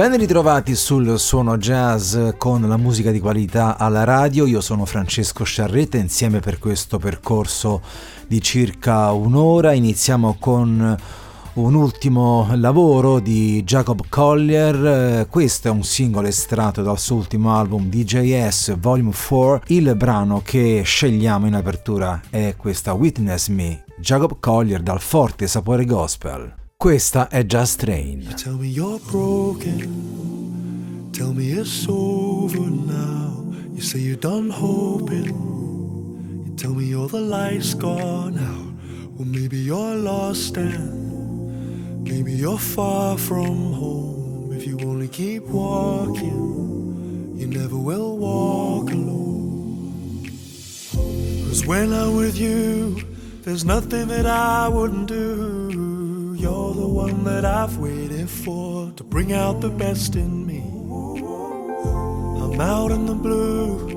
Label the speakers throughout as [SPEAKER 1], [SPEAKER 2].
[SPEAKER 1] Ben ritrovati sul suono jazz con la musica di qualità alla radio, io sono Francesco Sciarretta insieme per questo percorso di circa un'ora, iniziamo con un ultimo lavoro di Jacob Collier, questo è un singolo estratto dal suo ultimo album DJS Volume 4, il brano che scegliamo in apertura è questa Witness Me, Jacob Collier dal forte sapore gospel. Questa è Just Train.
[SPEAKER 2] Tell me you're broken. Tell me it's over now. You say you're done hoping. You tell me all the light's gone out. Well, maybe you're lost and maybe you're far from home. If you only keep walking, you never will walk alone. Cause when I'm with you, there's nothing that I wouldn't do. You're the one that I've waited for to bring out the best in me. I'm out in the blue,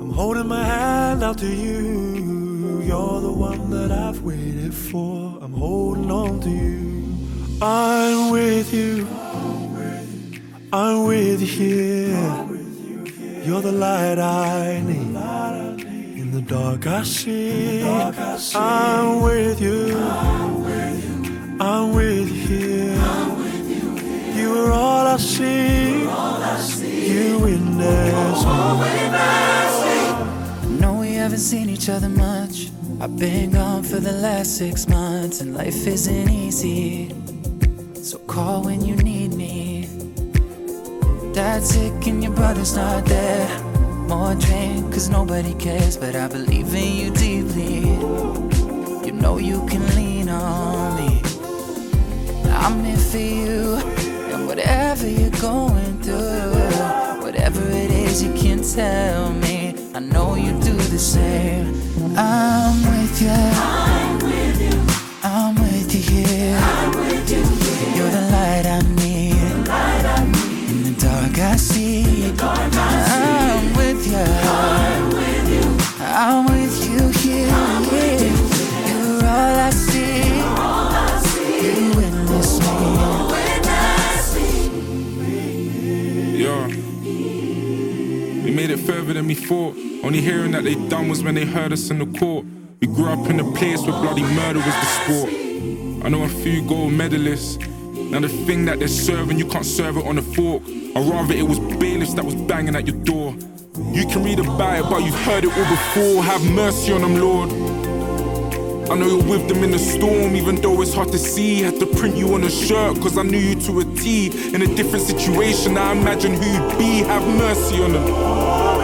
[SPEAKER 2] I'm holding my hand out to you. You're the one that I've waited for, I'm holding on to you. I'm with you, I'm with you here. You're the light I need. In the dark I see, I'm with you. I'm with you. you, here. you are all I see. You in this You witness.
[SPEAKER 3] Oh, no, we haven't seen each other much. I've been gone for the last six months, and life isn't easy. So call when you need me. Dad's sick and your brother's not there. More drink, cause nobody cares, but I believe in you deeply. You know you can lean on. I'm here for you. And whatever you're going through, whatever it is you can tell me, I know you do the same. I'm with you.
[SPEAKER 4] than we thought. Only hearing that they done was when they heard us in the court. We grew up in a place where bloody murder was the sport. I know a few gold medalists. Now the thing that they're serving, you can't serve it on a fork. Or rather, it was bailiffs that was banging at your door. You can read about it, but you've heard it all before. Have mercy on them, Lord. I know you're with them in the storm, even though it's hard to see. Had to print you on a shirt, cause I knew you to a T. In a different situation, I imagine who you'd be. Have mercy on them.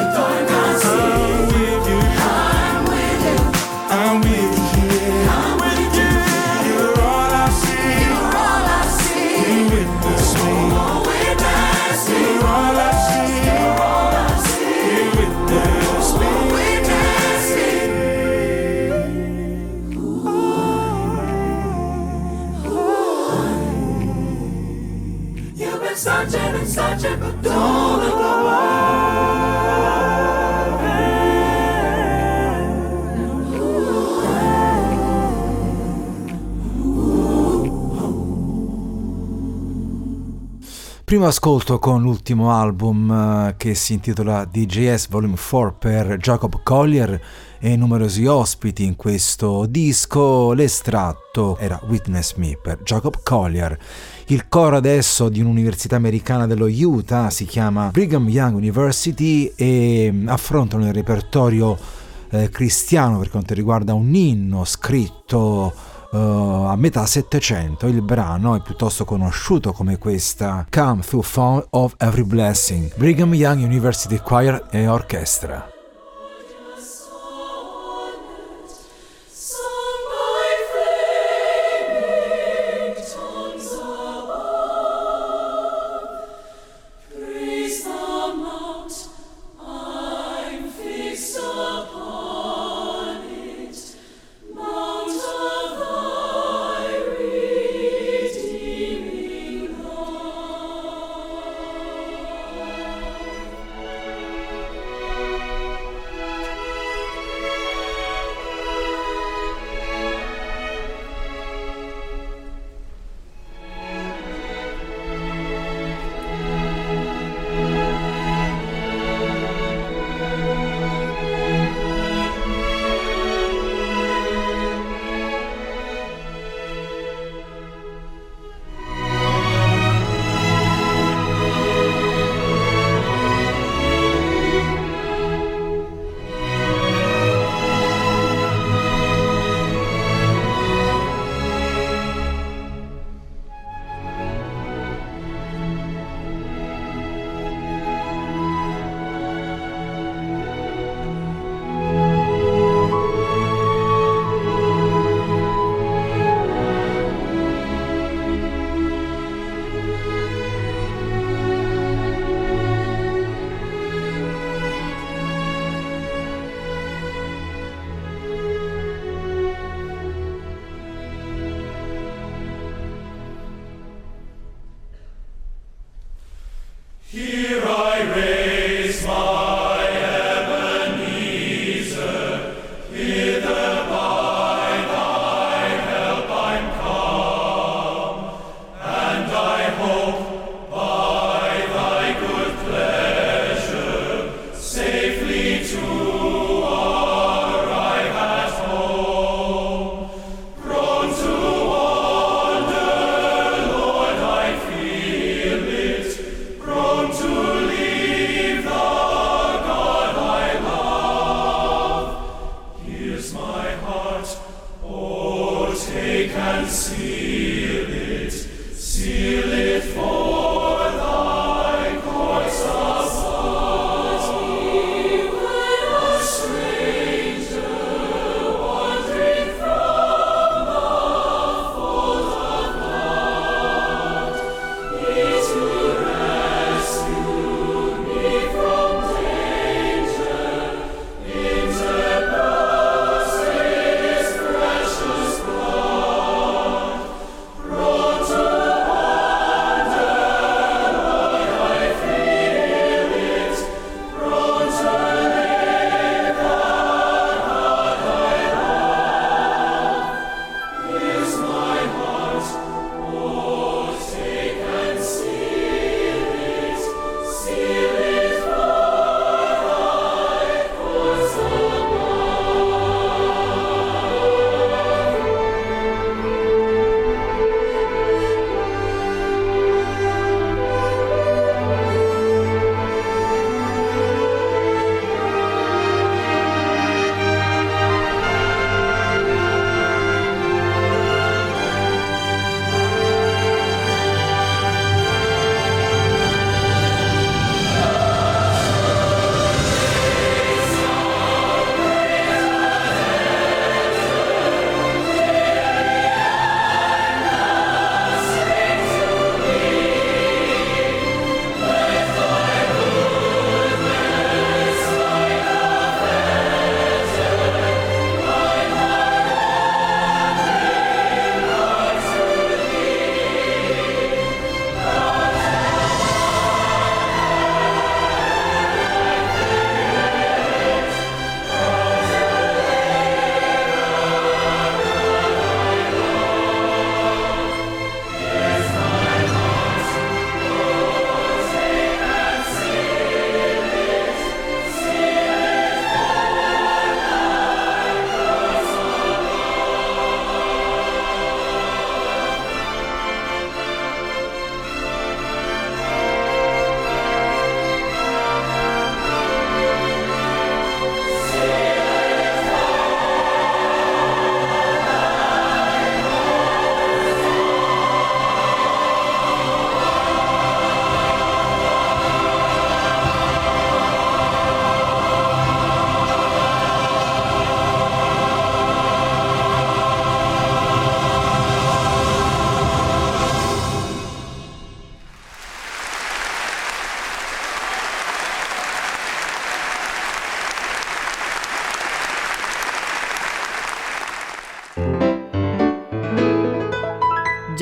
[SPEAKER 1] primo ascolto con l'ultimo album eh, che si intitola DJS Volume 4 per Jacob Collier e numerosi ospiti in questo disco, l'estratto era Witness Me per Jacob Collier. Il coro adesso di un'università americana dello Utah si chiama Brigham Young University e mm, affrontano il repertorio eh, cristiano per quanto riguarda un inno scritto uh, a metà Settecento il brano è piuttosto conosciuto come questa Come Through Fount of Every Blessing, Brigham Young University Choir e Orchestra.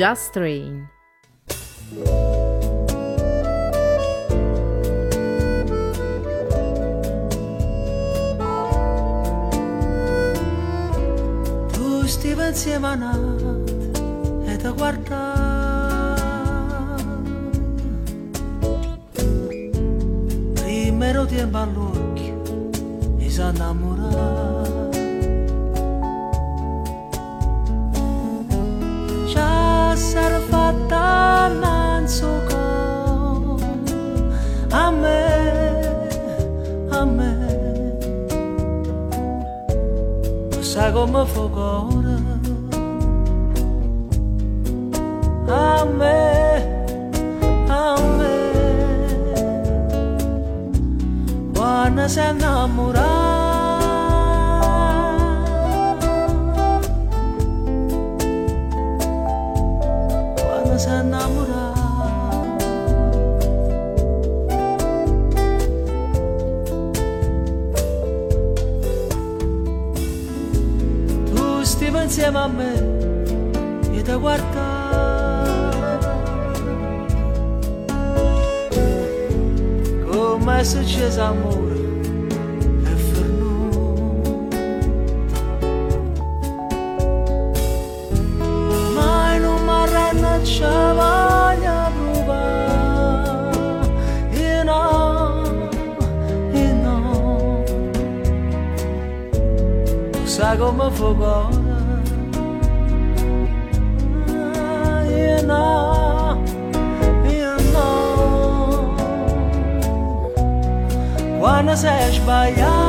[SPEAKER 5] Just Train.
[SPEAKER 6] Tu stiva insieme a e ti guardavo. Primero ti tempo all'occhio e si innamorava. sagoma fogora Amé, amé Bwana se namorar messages amore è per noi mai non mi arrannacciava Sago my football 啊。
[SPEAKER 1] 呀。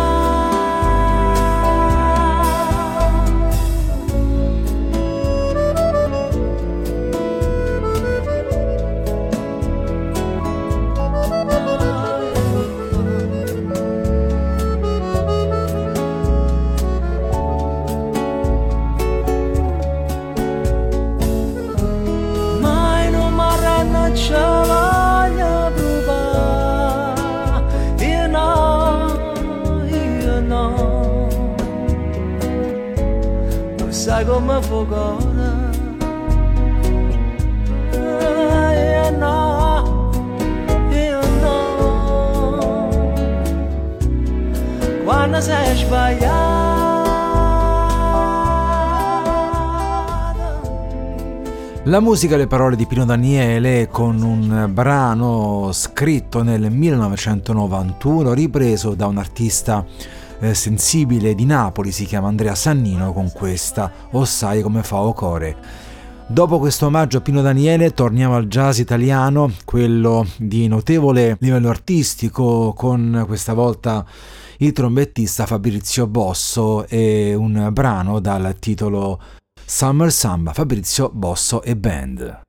[SPEAKER 1] musica le parole di Pino Daniele con un brano scritto nel 1991 ripreso da un artista eh, sensibile di Napoli, si chiama Andrea Sannino, con questa O sai come fa o oh core Dopo questo omaggio a Pino Daniele torniamo al jazz italiano, quello di notevole livello artistico, con questa volta il trombettista Fabrizio Bosso e un brano dal titolo Summer Samba Fabrizio Bosso e Band.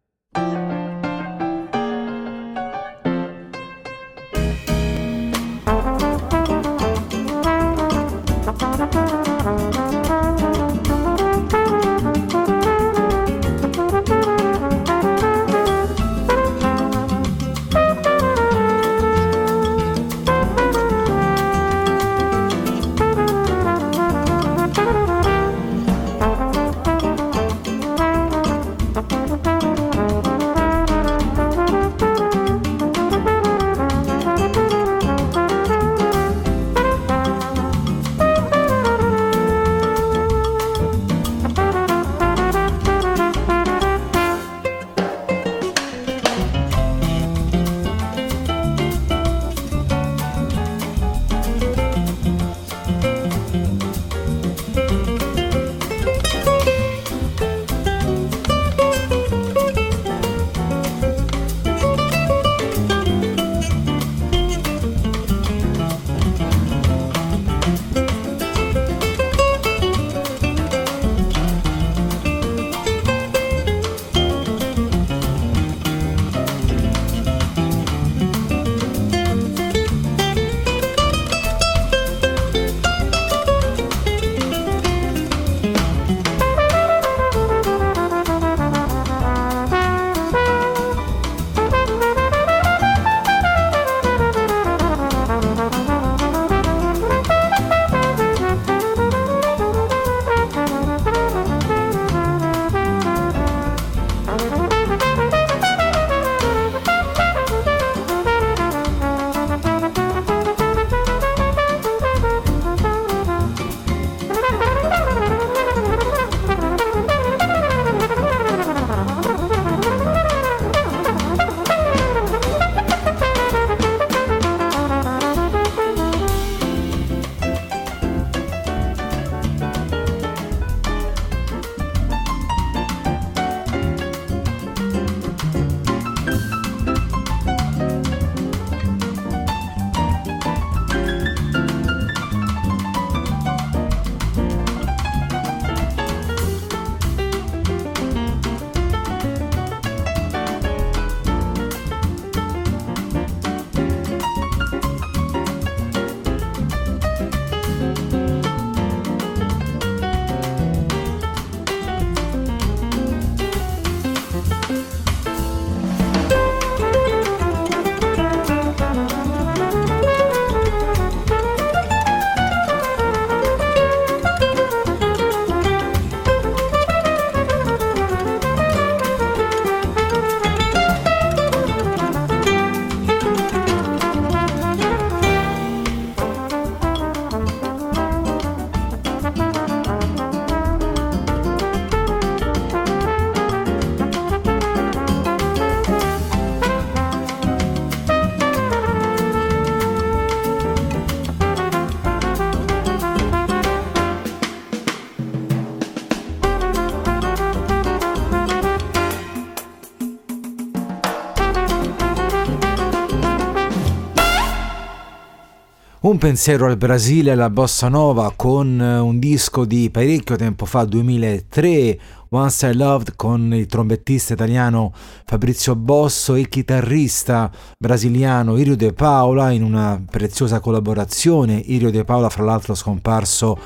[SPEAKER 1] un pensiero al Brasile e alla bossa nova con eh, un disco di parecchio tempo fa, 2003, Once I Loved con il trombettista italiano Fabrizio Bosso e il chitarrista brasiliano Irio De Paola in una preziosa collaborazione. Irio De Paola fra l'altro scomparso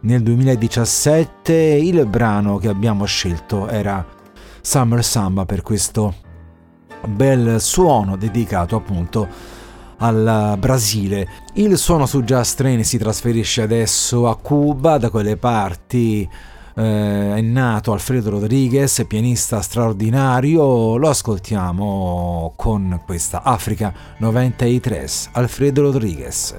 [SPEAKER 1] nel 2017, il brano che abbiamo scelto era Summer Samba per questo bel suono dedicato appunto a al Brasile. Il suono su Jazz Train si trasferisce adesso a Cuba, da quelle parti eh, è nato Alfredo Rodriguez, pianista straordinario, lo ascoltiamo con questa Africa 93, Alfredo Rodriguez.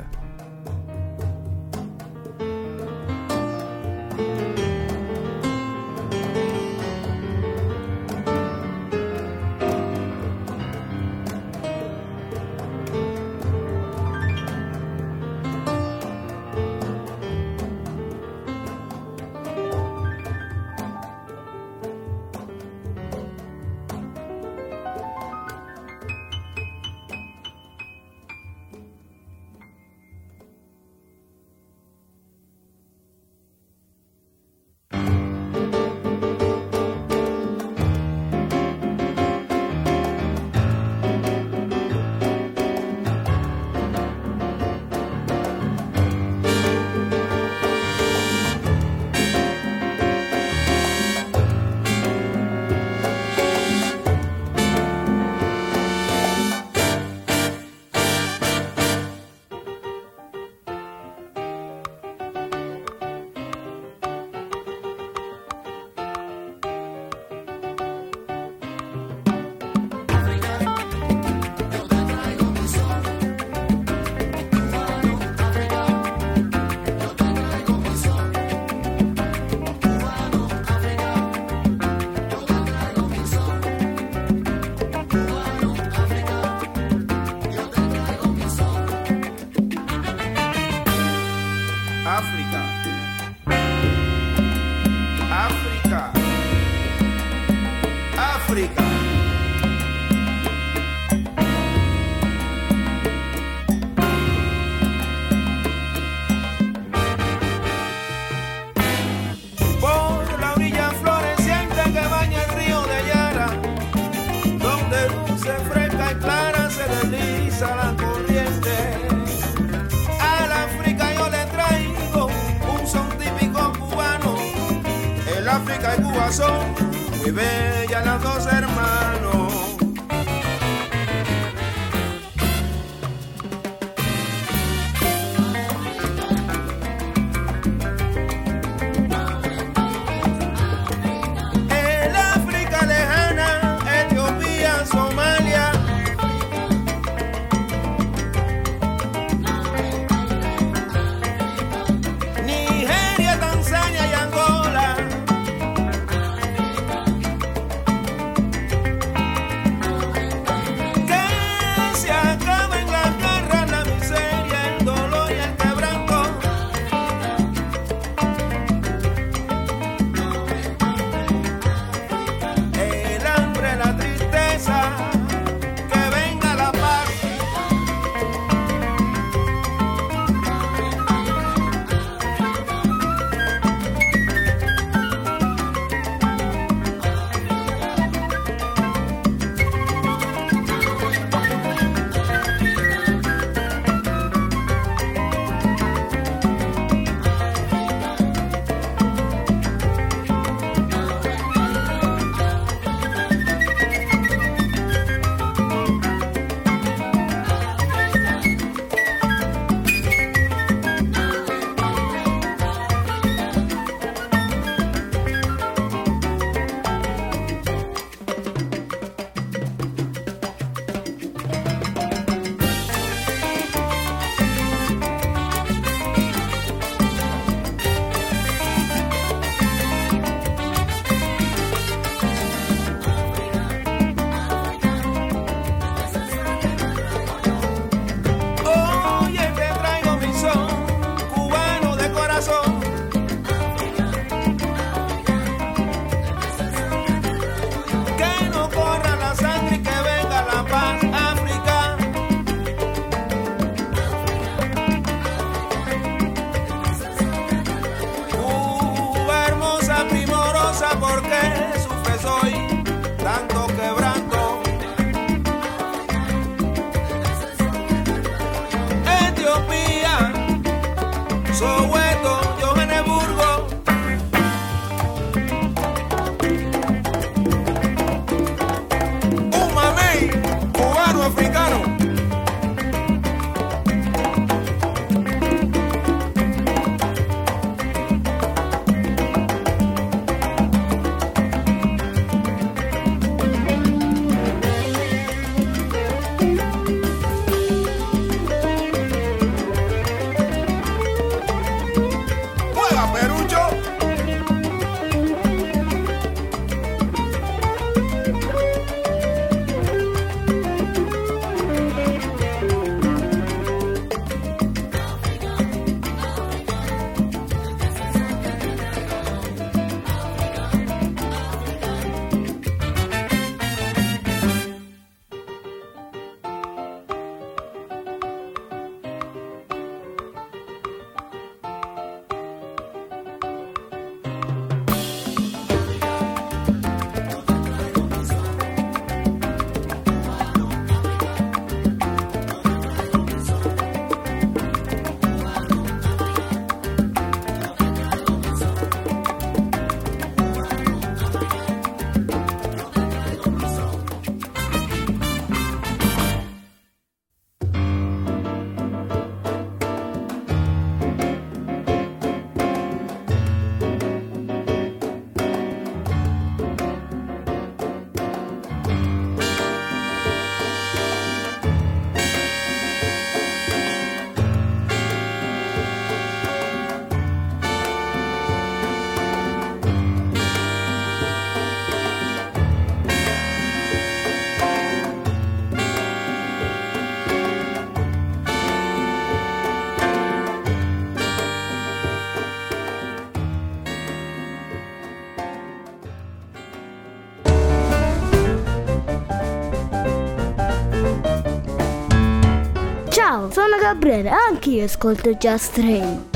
[SPEAKER 7] Ciao, sono Gabriele, anche io ascolto Just Train.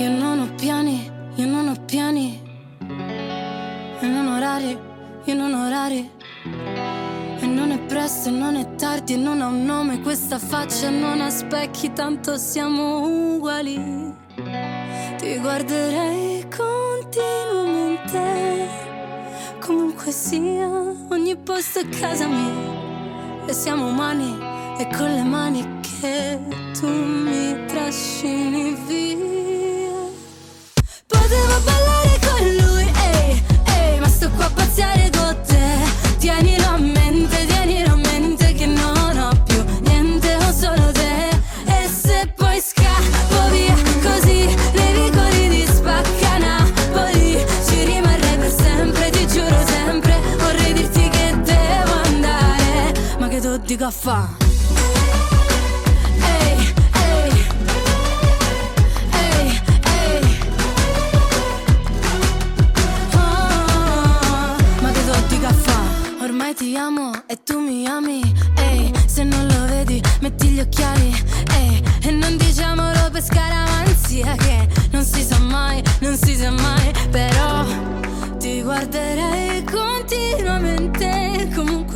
[SPEAKER 8] Io non ho piani, io non ho piani. E non ho orari, io non ho orari. E non è presto, non è tardi, e non ho un nome questa faccia, non ha specchi, tanto siamo uguali. Ti guarderei continuamente, comunque sia, ogni posto è casa mia e siamo umani e con le mani che tu mi trascini via. mega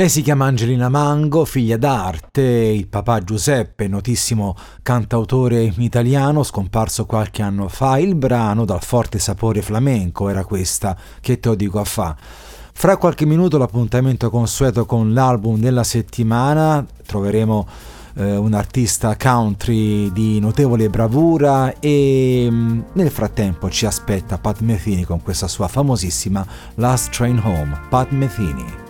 [SPEAKER 1] Lei si chiama Angelina Mango, figlia d'arte, il papà Giuseppe, notissimo cantautore italiano, scomparso qualche anno fa, il brano dal forte sapore flamenco era questa, che te lo dico a fa'. Fra qualche minuto l'appuntamento consueto con l'album della settimana, troveremo eh, un artista country di notevole bravura e mm, nel frattempo ci aspetta Pat Metheny con questa sua famosissima Last Train Home, Pat Metheny.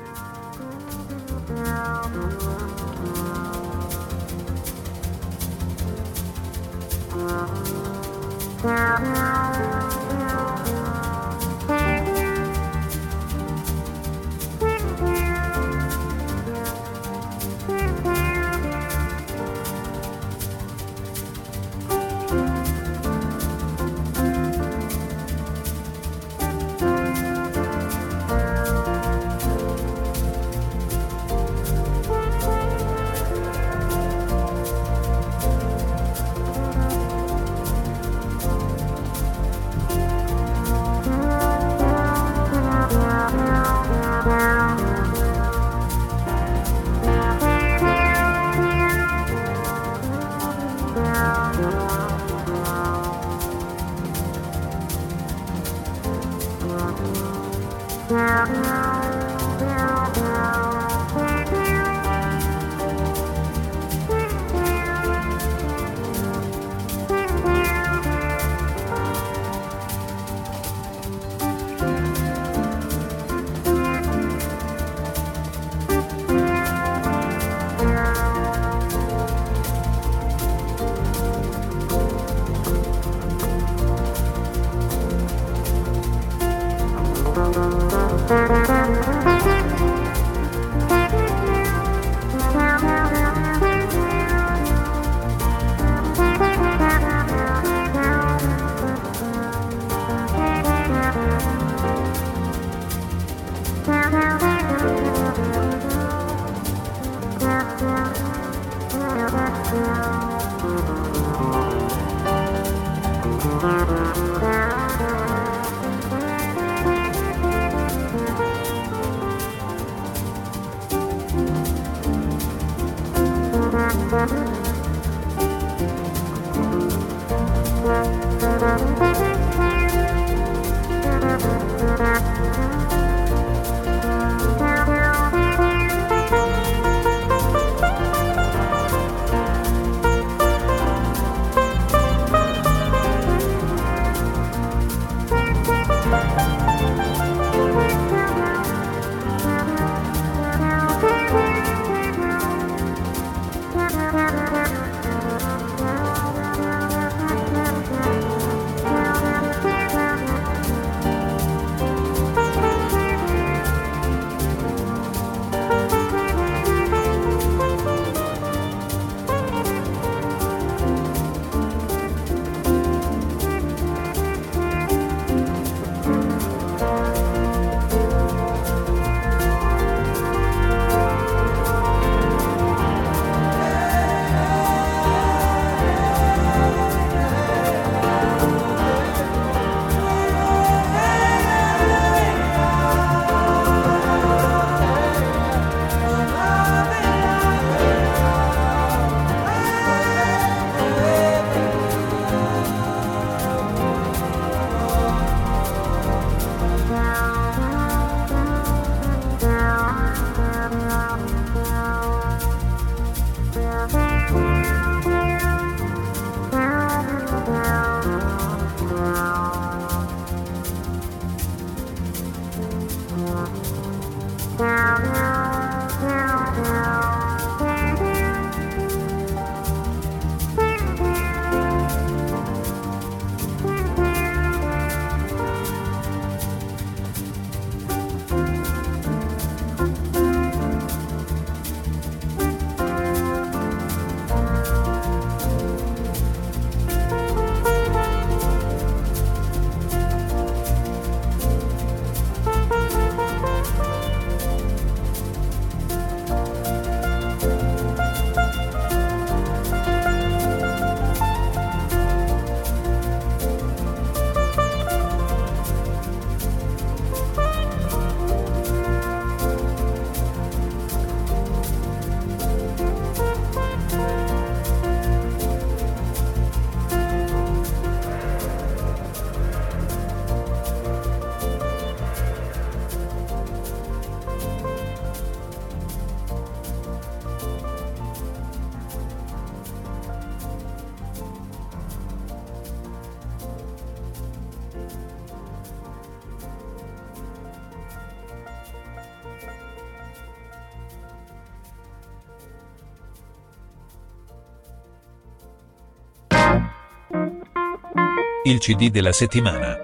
[SPEAKER 9] il CD della settimana.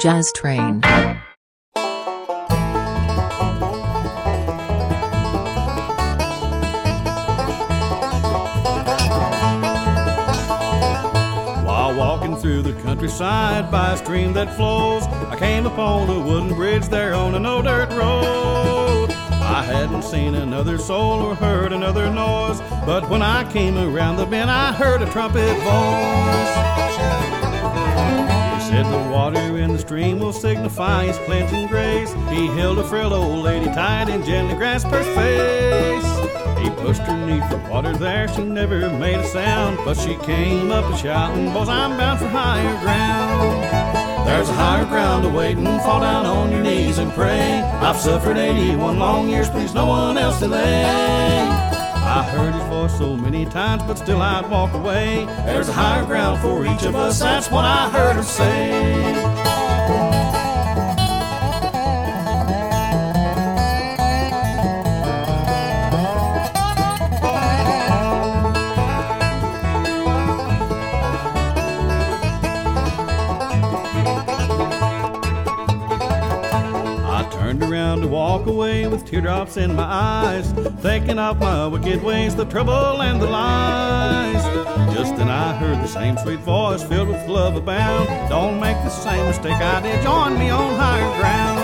[SPEAKER 5] Jazz Train.
[SPEAKER 10] through the countryside by a stream that flows. I came upon a wooden bridge there on an old dirt road. I hadn't seen another soul or heard another noise. But when I came around the bend, I heard a trumpet voice. He said the water in the stream will signify his planting grace. He held a frail old lady tight and gently grasped her face. He pushed her knee for water there, she never made a sound. But she came up and shouting, Boys, I'm bound for higher ground. There's a higher ground awaiting. Fall down on your knees and pray. I've suffered 81 long years. Please, no one else delay. I heard his voice so many times, but still I'd walk away. There's a higher ground for each of us. That's what I heard him say. teardrops in my eyes, thinking of my wicked ways, the trouble and the lies. Just then I heard the same sweet voice filled with love abound. Don't make the same mistake I did, join me on higher ground.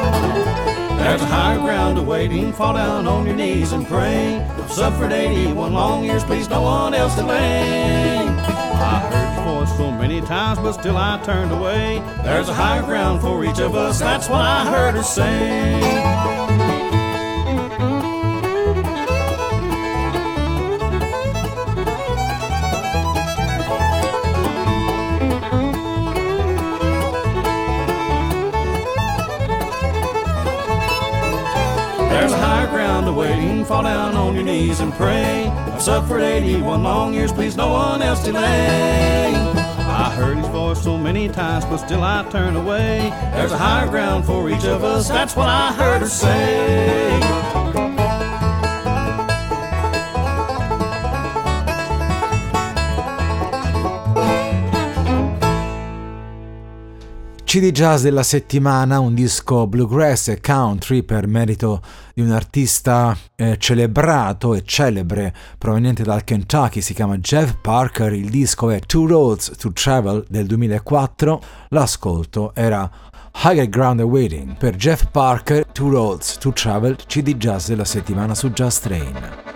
[SPEAKER 10] There's a higher ground awaiting, fall down on your knees and pray. I've suffered 81 long years, please no one else delay. I heard your voice so many times, but still I turned away. There's a higher ground for each of us, that's what I heard her say. fall down on your knees and pray. I've suffered 81 long years, please no one else delay. I heard his voice so many times, but still I turn away. There's a higher ground for each of us, that's what I heard her say.
[SPEAKER 1] CD jazz della settimana, un disco bluegrass e country per merito di un artista eh, celebrato e celebre proveniente dal Kentucky, si chiama Jeff Parker, il disco è Two Roads to Travel del 2004, l'ascolto era Higher Ground Awaiting per Jeff Parker, Two Roads to Travel, CD jazz della settimana su Jazz Train.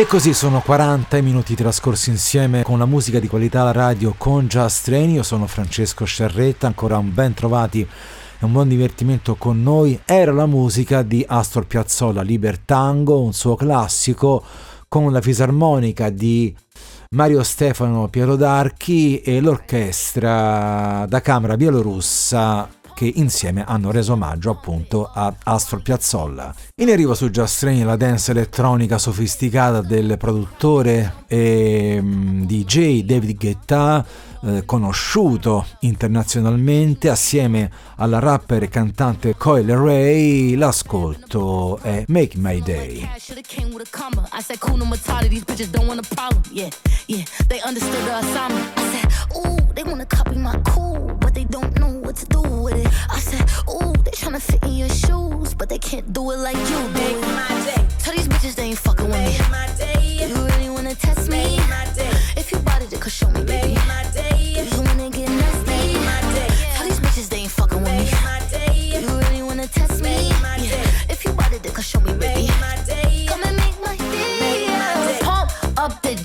[SPEAKER 1] E così sono 40 minuti trascorsi insieme con la musica di qualità alla radio Congia Streni, io sono Francesco Sciarretta, ancora un ben trovati e un buon divertimento con noi. Era la musica di Astor Piazzolla, Libertango, un suo classico, con la fisarmonica di Mario Stefano Piero D'Archi e l'orchestra da camera bielorussa che insieme hanno reso omaggio appunto a Astro Piazzolla. In arrivo su Just Train la dance elettronica sofisticata del produttore e ehm, DJ David Guetta eh, conosciuto internazionalmente assieme alla rapper e cantante Coil Ray, l'ascolto è Make My Day.
[SPEAKER 11] Make my day. If you bought it, it could show me, baby. Make my day.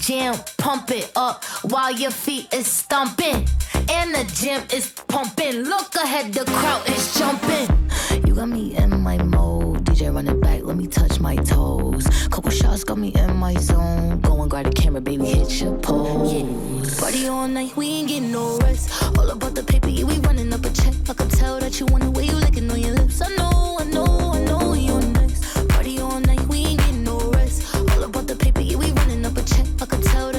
[SPEAKER 11] jam, pump it up while your feet is stomping. And the gym is pumping. Look ahead, the crowd is jumping. You got me in my mode. DJ run it back, let me touch my toes. Couple shots got me in my zone. Go and grab the camera, baby, hit your pose. Yeah. Party all night, we ain't getting no rest. All about the paper, yeah, we running up a check. I can tell that you want the way you licking on your lips. I know, I know, I know.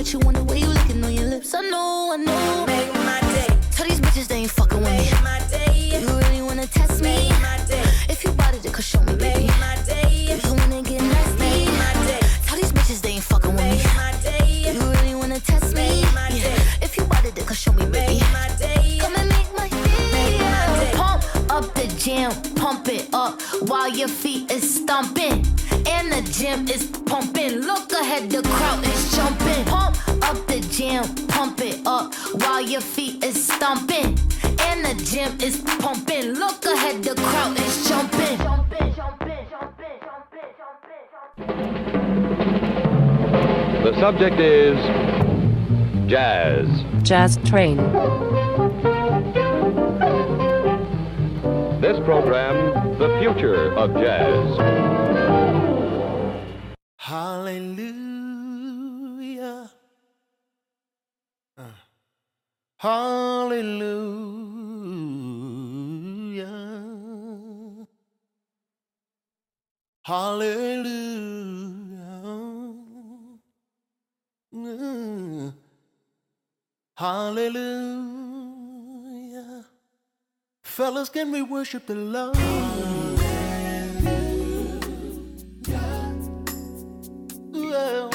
[SPEAKER 11] at you and the way you looking on your lips. I know, I know. Make my day. Tell these bitches they ain't fucking with me. Make my day. You really wanna test me? Make my day. If you bought it, then show me, baby. Make my day. If you wanna get nasty? Make my day. Tell these bitches they ain't fucking with me. Make my day. You really wanna test me? Make my day. Yeah. If you bought it, then show me, baby. Make my day. Come and make my day. Make my day. Pump up the jam, pump it up while your feet is stomping and the gym is pumping. Look ahead, the crowd is jumping. your feet is stomping and the gym is pumping. Look ahead, the crowd is jumping.
[SPEAKER 12] The subject is jazz.
[SPEAKER 5] Jazz train.
[SPEAKER 12] This program, The Future of Jazz.
[SPEAKER 13] Hallelujah. Hallelujah. Hallelujah. Hallelujah. Fellas, can we worship the Lord? Hallelujah. Well,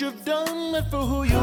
[SPEAKER 13] you've done it for who you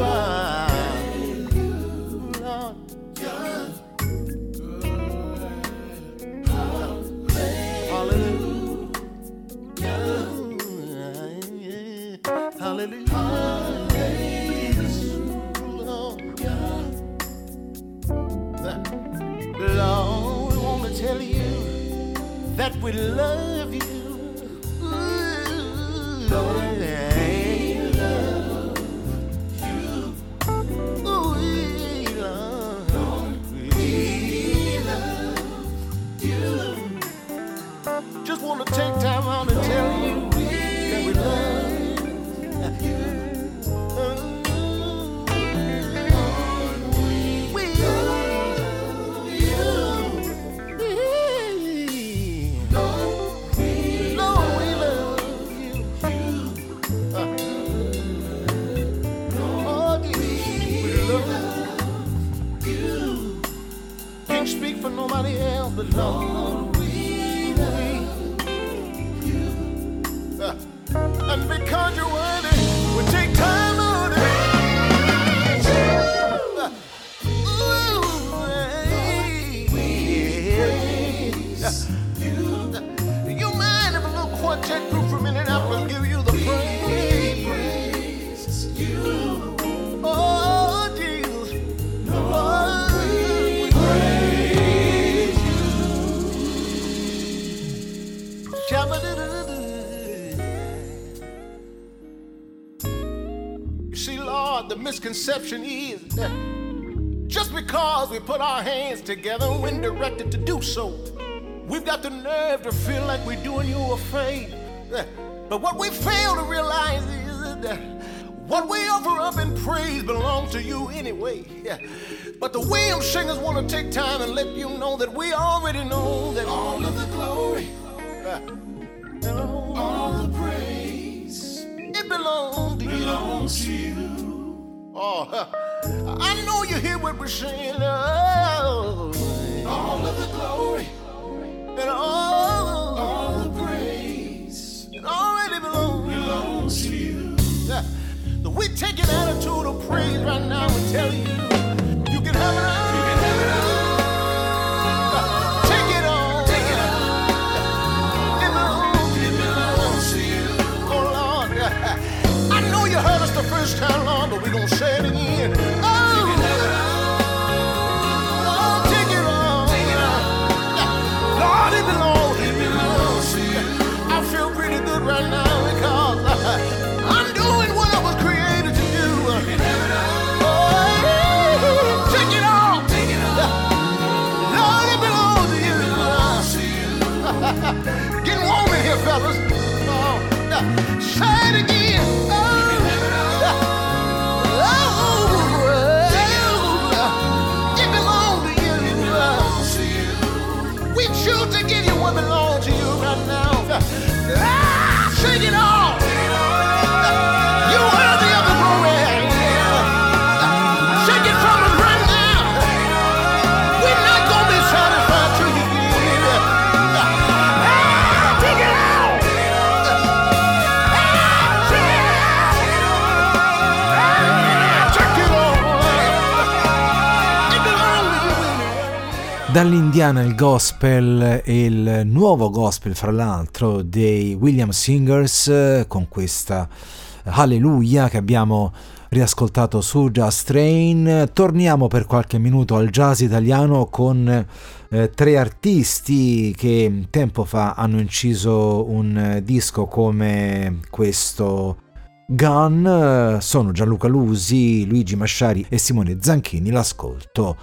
[SPEAKER 13] deception is just because we put our hands together when directed to do so. We've got the nerve to feel like we're doing you a favor. But what we fail to realize is that what we offer up in praise belongs to you anyway. But the William Singers want to take time and let you know that we already know that all of the glory, all the praise, it belongs to you. Oh, I know you hear what we're saying. Oh. All of the glory and all, all the praise. It already belongs, belongs to you. Yeah. We take an attitude of praise right now and tell you, you can have it all. long, but we say it again. Oh, oh, take it Take it I feel pretty good right now because uh, I, am doing what I was created to do. Oh, take it all. Take it you. Getting warm in here, fellas. Oh, Say it again.
[SPEAKER 1] Dall'Indiana il gospel e il nuovo gospel, fra l'altro, dei William Singers eh, con questa Alleluia che abbiamo riascoltato su Jazz Train. Torniamo per qualche minuto al jazz italiano con eh, tre artisti che tempo fa hanno inciso un disco come questo. Gun eh, sono Gianluca Lusi, Luigi Masciari e Simone Zanchini. L'ascolto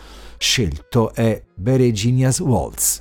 [SPEAKER 1] scelto è Bereginia's Waltz,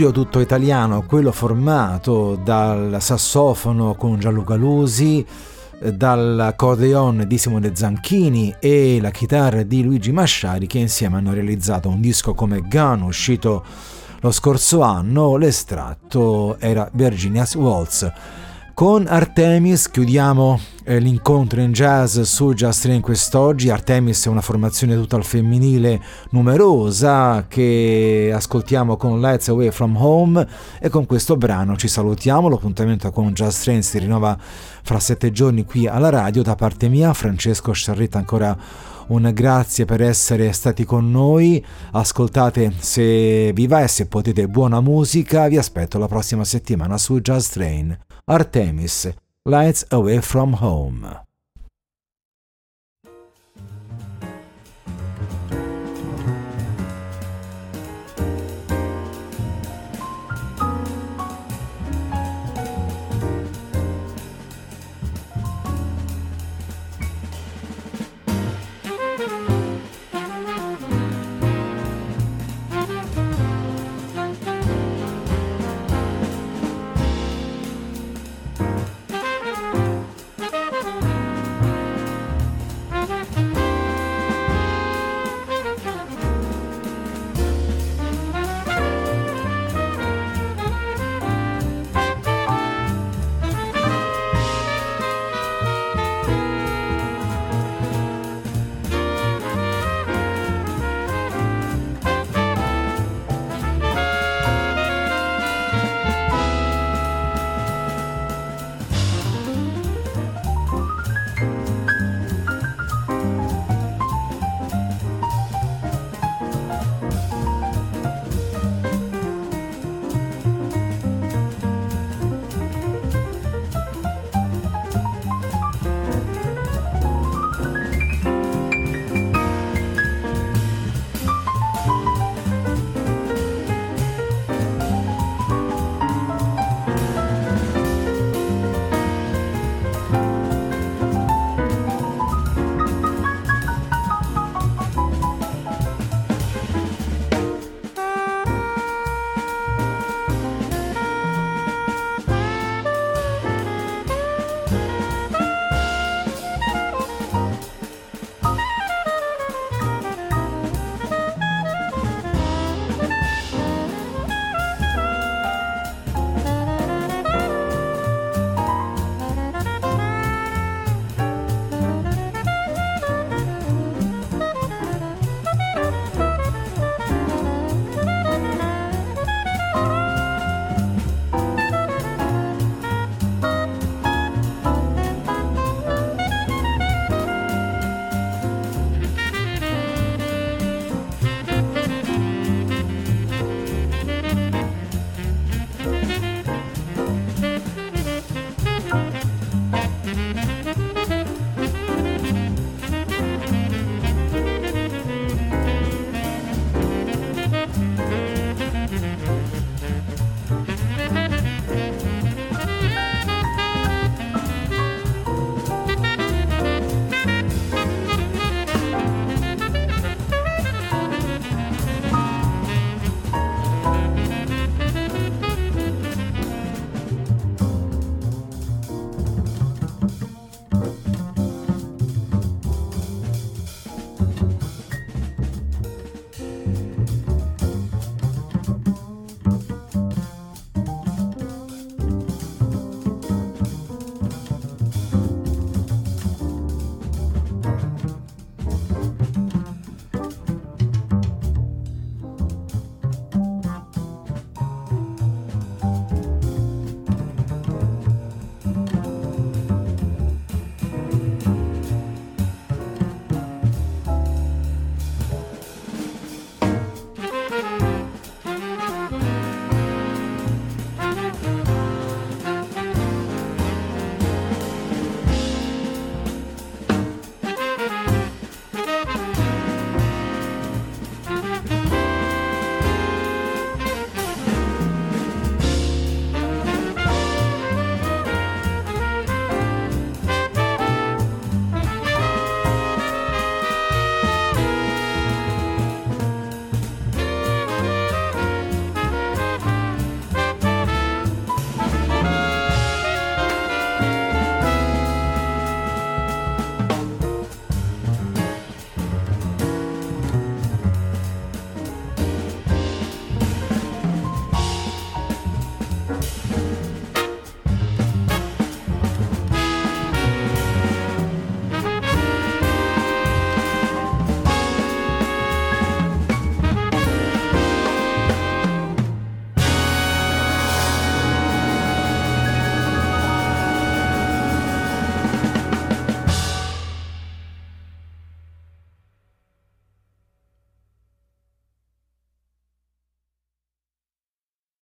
[SPEAKER 1] trio tutto italiano, quello formato dal sassofono con Gianluca Lusi, dall'accordeon di Simone Zanchini e la chitarra di Luigi Masciari che insieme hanno realizzato un disco come Gun uscito lo scorso anno, l'estratto era Virginia's Waltz. Con Artemis chiudiamo eh, l'incontro in jazz su Jazz Train quest'oggi. Artemis è una formazione tutta al femminile numerosa che ascoltiamo con Let's Away From Home e con questo brano ci salutiamo. L'appuntamento con Jazz Train si rinnova fra sette giorni qui alla radio. Da parte mia, Francesco Sciarretta ancora un grazie per essere stati con noi. Ascoltate se vi va e se potete buona musica. Vi aspetto la prossima settimana su Jazz Train. Artemis Lights Away from Home.